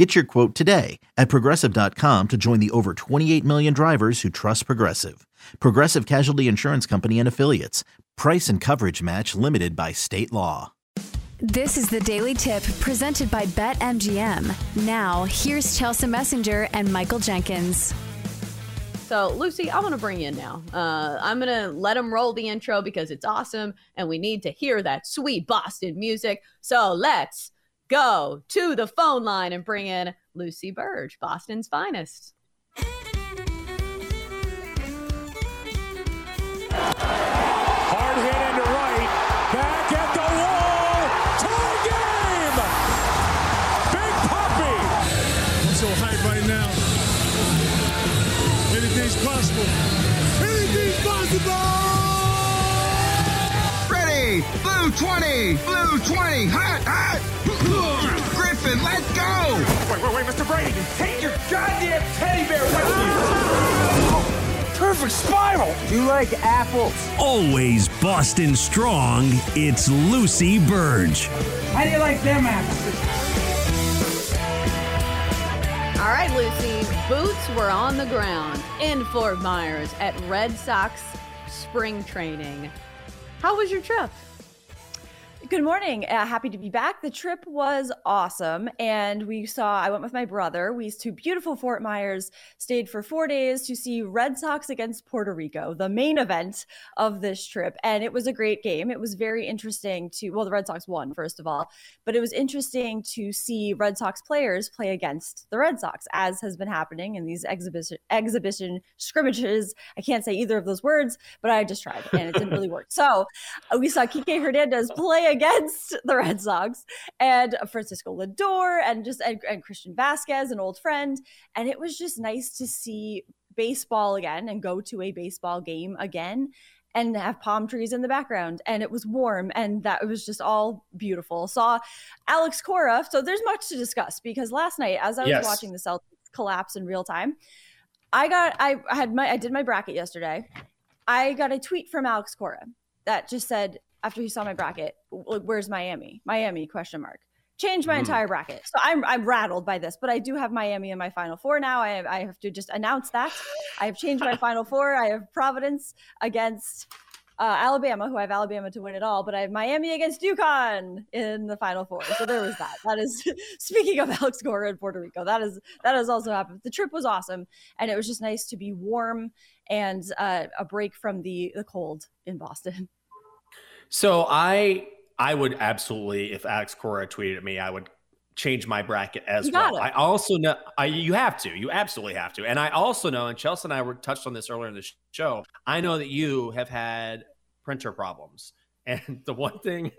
Get your quote today at progressive.com to join the over 28 million drivers who trust Progressive. Progressive Casualty Insurance Company and Affiliates. Price and coverage match limited by state law. This is the Daily Tip presented by BetMGM. Now, here's Chelsea Messenger and Michael Jenkins. So, Lucy, I'm going to bring you in now. Uh, I'm going to let them roll the intro because it's awesome and we need to hear that sweet Boston music. So, let's go to the phone line and bring in Lucy Burdge, Boston's finest. Hard hit into right. Back at the wall. Tie game. Big Poppy. I'm so hyped right now. Anything's possible. Anything's possible! Ready! Blue 20! Blue 20! Hot, wait, wait, Mr. Brady. Take your goddamn teddy bear with you. Perfect spiral. Do you like apples? Always Boston strong, it's Lucy Burdge. How do you like them apples? All right, Lucy, boots were on the ground in Fort Myers at Red Sox spring training. How was your trip? Good morning. Uh, happy to be back. The trip was awesome. And we saw, I went with my brother. We to beautiful Fort Myers, stayed for four days to see Red Sox against Puerto Rico, the main event of this trip. And it was a great game. It was very interesting to, well, the Red Sox won, first of all, but it was interesting to see Red Sox players play against the Red Sox, as has been happening in these exhibition, exhibition scrimmages. I can't say either of those words, but I just tried and it didn't really work. So uh, we saw Kike Hernandez play against the Red Sox and Francisco Lindor and just and, and Christian Vazquez, an old friend. And it was just nice to see baseball again and go to a baseball game again and have palm trees in the background and it was warm and that was just all beautiful saw alex cora so there's much to discuss because last night as i was Yes. watching the celtics collapse in real time i got i had my i did my bracket yesterday i got a tweet from alex cora that just said after he saw my bracket "W- where's miami miami question mark changed my Mm. entire bracket so i'm i'm rattled by this but i do have miami in my final four now i have, I have to just announce that i have changed my final four i have providence against uh, Alabama, who I have Alabama to win it all, but I have Miami against UConn in the Final Four. So there was that. That is speaking of Alex Cora in Puerto Rico. That is that has also happened. The trip was awesome, and it was just nice to be warm and uh, a break from the the cold in Boston. So I I would absolutely, if Alex Cora tweeted at me, I would change my bracket as well. I also know I you have to, you absolutely have to. And I also know, and Chelsea and I were touched on this earlier in the show. I know that you have had printer problems. And the one thing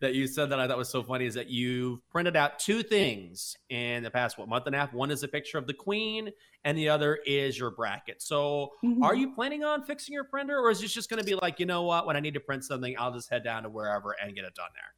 that you said that I thought was so funny is that you printed out two things in the past what month and a half. One is a picture of the queen, and the other is your bracket. So Mhm. are you planning on fixing your printer, or is this just going to be like, you know what, when I need to print something, I'll just head down to wherever and get it done there?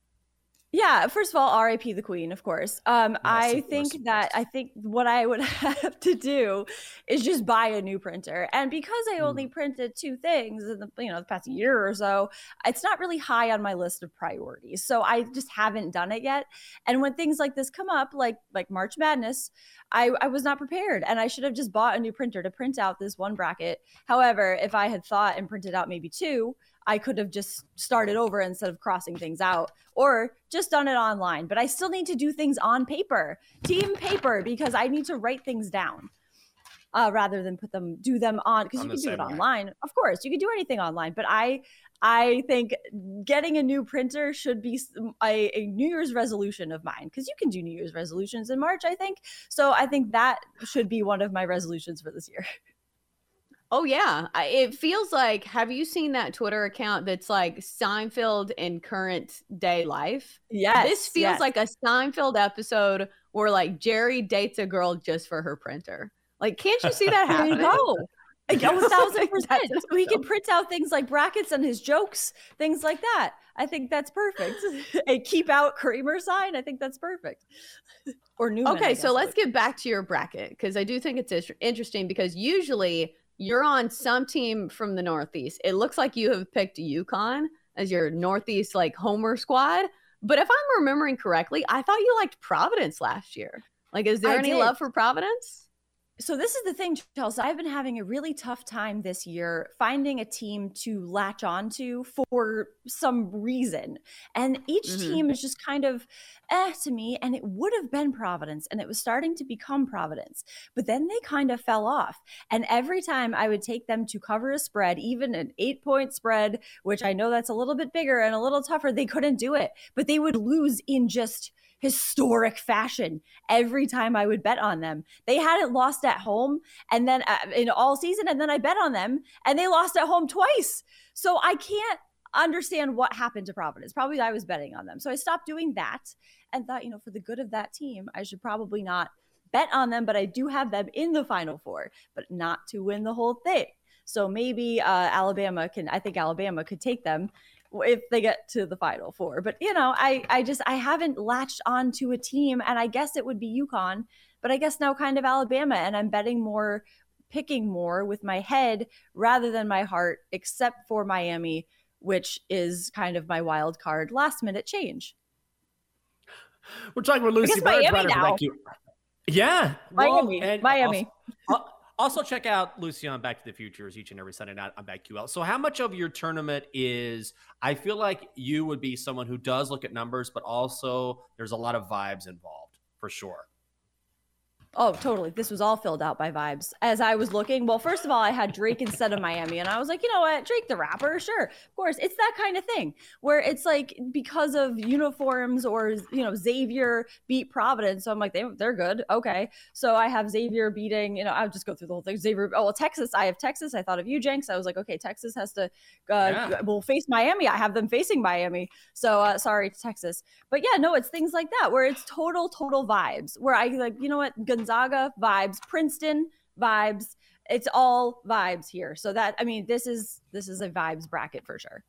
Yeah, first of all, R.I.P. the Queen, of course. Um, I of course, think that I think what I would have to do is just buy a new printer, and because I only printed two things in the you know the past year or so, it's not really high on my list of priorities. So I just haven't done it yet. And when things like this come up, like like March Madness, I, I was not prepared, and I should have just bought a new printer to print out this one bracket. However, if I had thought and printed out maybe two, I could have just started over instead of crossing things out or just done it online. But I still need to do things on paper, team paper, because I need to write things down uh, rather than put them, do them on, because you can do it way. online. Of course, you can do anything online. But I, I think getting a new printer should be a New Year's resolution of mine because you can do New Year's resolutions in March, I think. So I think that should be one of my resolutions for this year. Oh yeah, I, it feels like. Have you seen that Twitter account that's like Seinfeld in current day life? Yes, this feels yes. like a Seinfeld episode where like Jerry dates a girl just for her printer. Like, can't you see that happening? go. Like, Yes. a thousand percent. So he can print out things like brackets and his jokes, things like that. I think that's perfect. a keep out Kramer sign. I think that's perfect. or new. Okay, so let's get back to your bracket because I do think it's interesting because usually you're on some team from the Northeast. It looks like you have picked UConn as your Northeast like homer squad. But if I'm remembering correctly, I thought you liked Providence last year. Like, is there I any did. love for Providence? So this is the thing, Chelsea. I've been having a really tough time this year finding a team to latch onto for some reason. And each Mhm. team is just kind of eh to me. And it would have been Providence and it was starting to become Providence. But then they kind of fell off. And every time I would take them to cover a spread, even an eight point spread, which I know that's a little bit bigger and a little tougher, they couldn't do it. But they would lose in just historic fashion every time I would bet on them. They hadn't lost at home and then uh, in all season and then I bet on them and they lost at home twice. So I can't understand what happened to Providence. Probably I was betting on them. So I stopped doing that and thought, you know, for the good of that team, I should probably not bet on them, but I do have them in the final four, but not to win the whole thing. So maybe uh, Alabama can, I think Alabama could take them if they get to the final four. But you know, I I just I haven't latched on to a team, and I guess it would be UConn, but I guess now kind of Alabama, and I'm betting more, picking more with my head rather than my heart, except for Miami, which is kind of my wild card last minute change. We're talking with Lucy Burns, Miami now. Yeah, well, Miami, and Miami. Also, check out Lucy on Back to the Futures each and every Sunday night on BetQL. So, how much of your tournament is? I feel like you would be someone who does look at numbers, but also there's a lot of vibes involved for sure. Oh, totally. This was all filled out by vibes. As I was looking, well, first of all, I had Drake instead of Miami, and I was like, you know what, Drake the rapper, sure, of course. It's that kind of thing where it's like because of uniforms or you know Xavier beat Providence, so I'm like they they're good, okay. So I have Xavier beating, you know, I'll just go through the whole thing. Xavier, oh well, Texas, I have Texas. I thought of you, Jenks. I was like, okay, Texas has to, uh, Yeah. will face Miami. I have them facing Miami. So uh, sorry to Texas, but yeah, no, it's things like that where it's total, total vibes. Where I like, you know what, Gonzaga vibes, Princeton vibes. It's all vibes here. So that I mean, this is this is a vibes bracket for sure.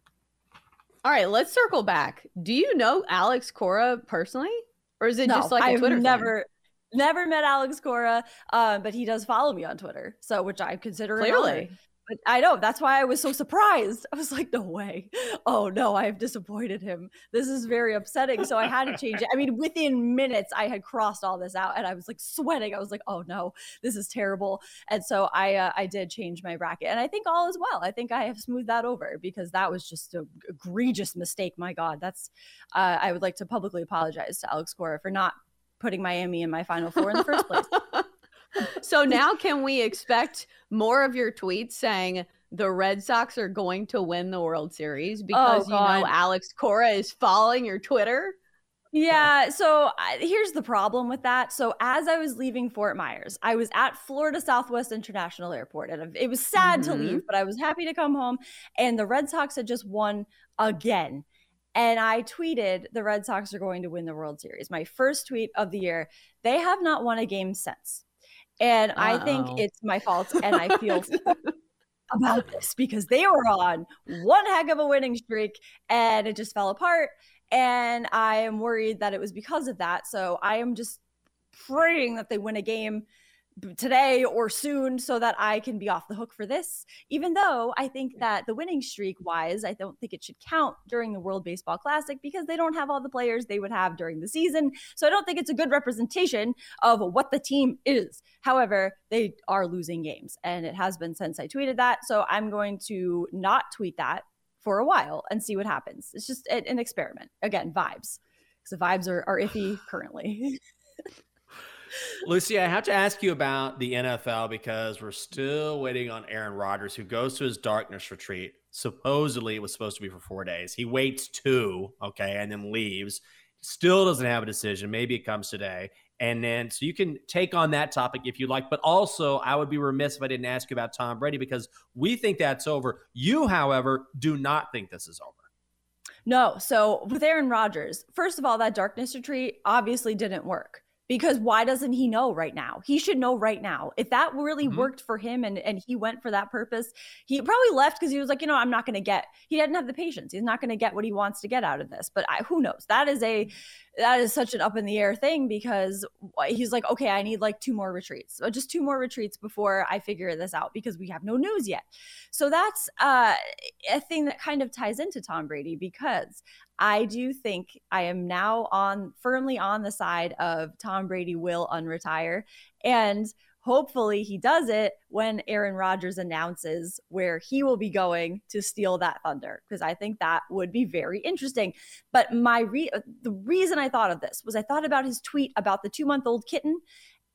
All right, let's circle back. Do you know Alex Cora personally? Or is it just like a I've Twitter thing? never never met Alex Cora, um, but he does follow me on Twitter, so which I consider. Clearly. But I know that's why I was so surprised. I was like, no way. Oh no, I have disappointed him. This is very upsetting. So I had to change it. I mean, within minutes, I had crossed all this out and I was like sweating. I was like, oh no, this is terrible. And so I uh, I did change my bracket. And I think all is well. I think I have smoothed that over because that was just a egregious mistake. My God, that's uh, I would like to publicly apologize to Alex Cora for not putting Miami in my final four in the first place. so now can we expect more of your tweets saying the Red Sox are going to win the World Series because you know Alex Cora is following your Twitter? Yeah. So I, here's the problem with that. So as I was leaving Fort Myers, I was at Florida Southwest International Airport, and it was sad to Mhm. leave, but I was happy to come home. And the Red Sox had just won again. And I tweeted, the Red Sox are going to win the World Series. My first tweet of the year. They have not won a game since. And I Uh-oh. think it's my fault. And I feel about this because they were on one heck of a winning streak and it just fell apart. And I am worried that it was because of that. So I am just praying that they win a game today or soon so that I can be off the hook for this. Even though I think that the winning streak wise, I don't think it should count during the World Baseball Classic because they don't have all the players they would have during the season. So I don't think it's a good representation of what the team is. However, they are losing games and it has been since I tweeted that. So I'm going to not tweet that for a while and see what happens. It's just an experiment. Again, vibes. Because the vibes are, are iffy currently. Lucy, I have to ask you about the NFL because we're still waiting on Aaron Rodgers, who goes to his darkness retreat. Supposedly, it was supposed to be for four days. He waits two, okay, and then leaves. Still doesn't have a decision. Maybe it comes today. And then, so you can take on that topic if you like. But also, I would be remiss if I didn't ask you about Tom Brady because we think that's over. You, however, do not think this is over. No. So with Aaron Rodgers, first of all, that darkness retreat obviously didn't work because why doesn't he know right now? He should know right now. If that really Mhm. worked for him and, and he went for that purpose, he probably left because he was like, you know, I'm not going to get, he didn't have the patience. He's not going to get what he wants to get out of this. But I, who knows? That is a, that is such an up in the air thing because he's like, okay, I need like two more retreats, uh, just two more retreats before I figure this out because we have no news yet. So that's uh, a thing that kind of ties into Tom Brady because I do think I am now on firmly on the side of Tom Brady will unretire. And hopefully he does it when Aaron Rodgers announces where he will be going to steal that thunder because I think that would be very interesting. But my re- the reason I thought of this was I thought about his tweet about the 2-month-old kitten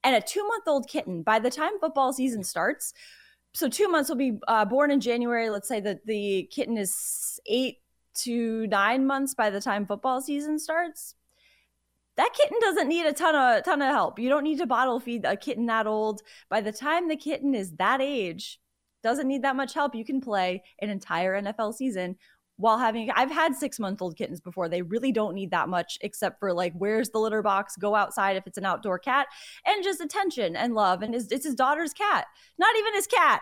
and a 2-month-old kitten by the time football season starts so 2 months will be uh, born in January let's say that the kitten is 8 to 9 months by the time football season starts that kitten doesn't need a ton of ton of help. You don't need to bottle feed a kitten that old. By the time the kitten is that age, doesn't need that much help. You can play an entire NFL season while having I've had 6-month-old kittens before. They really don't need that much except for like where's the litter box, go outside if it's an outdoor cat and just attention and love and his, it's his daughter's cat. Not even his cat.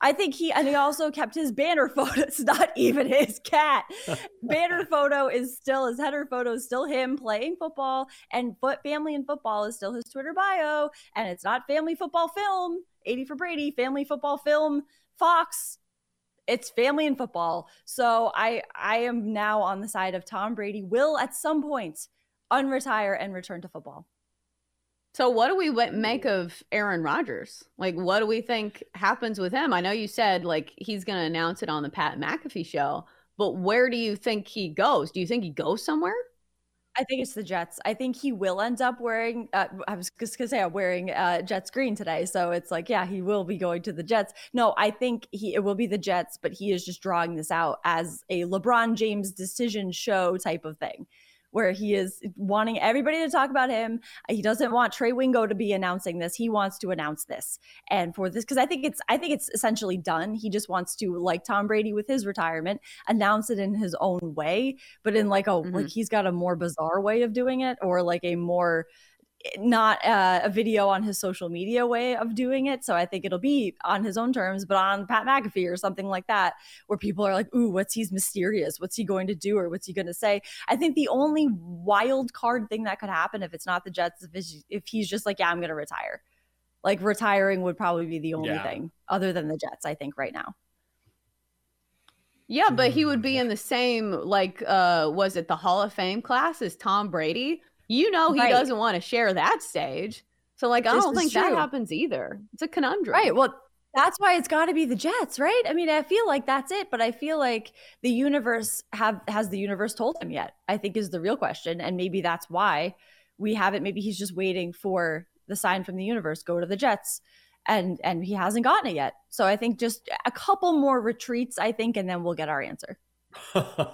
I think he and he also kept his banner photo. It's not even his cat. banner photo is still his header photo is still him playing football, and foot family and football is still his Twitter bio. And it's not family football film. 80 for Brady, family football film, Fox. It's family and football. So I I am now on the side of Tom Brady will at some point unretire and return to football. So what do we make of Aaron Rodgers? Like, what do we think happens with him? I know you said like he's going to announce it on the Pat McAfee show, but where do you think he goes? Do you think he goes somewhere? I think it's the Jets. I think he will end up wearing. Uh, I was just gonna say I'm wearing uh, Jets green today, so it's like, yeah, he will be going to the Jets. No, I think he it will be the Jets, but he is just drawing this out as a LeBron James decision show type of thing, where he is wanting everybody to talk about him. He doesn't want Trey Wingo to be announcing this. He wants to announce this, and for this, because I think it's I think it's essentially done. He just wants to, like Tom Brady with his retirement, announce it in his own way, but in like a Mhm. like he's got a more bizarre way of doing it, or like a more not uh, a video on his social media way of doing it. So I think it'll be on his own terms, but on Pat McAfee or something like that, where people are like, "Ooh, what's he's mysterious? What's he going to do, or what's he going to say?" I think the only wild card thing that could happen if it's not the Jets, if, if he's just like, "Yeah, I'm going to retire," like retiring would probably be the only Yeah. thing other than the Jets. I think right now. Yeah, but he would be in the same like uh was it the Hall of Fame class as Tom Brady? You know he Right. doesn't want to share that stage. So like I This don't think that happens either. It's a conundrum. Right. Well, that's why it's got to be the Jets, right? I mean, I feel like that's it, but I feel like the universe have has the universe told him yet? I think is the real question, and maybe that's why we haven't. Maybe he's just waiting for the sign from the universe. Go to the Jets, and and he hasn't gotten it yet. So I think just a couple more retreats, I think, and then we'll get our answer.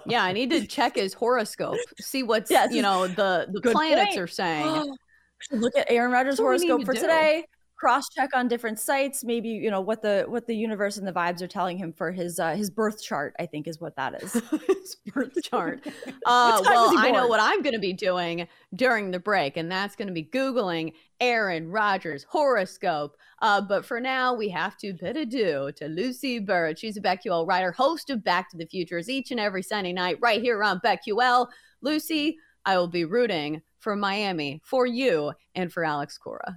Yeah, I need to check his horoscope, see what's Yes. you know the the Good planets point. are saying. Look at Aaron Rodgers' That's what we need horoscope for do. today. Cross check on different sites. Maybe you know what the what the universe and the vibes are telling him for his uh, his birth chart. I think is what that is. his birth chart. Uh, What time was well, I know what I'm going to be doing during the break, and that's going to be Googling Aaron Rodgers' horoscope. Uh, but for now, we have to bid adieu to Lucy Bird. She's a BetQL writer, host of Back to the Futures each and every Sunday night right here on BetQL. Lucy, I will be rooting for Miami, for you, and for Alex Cora.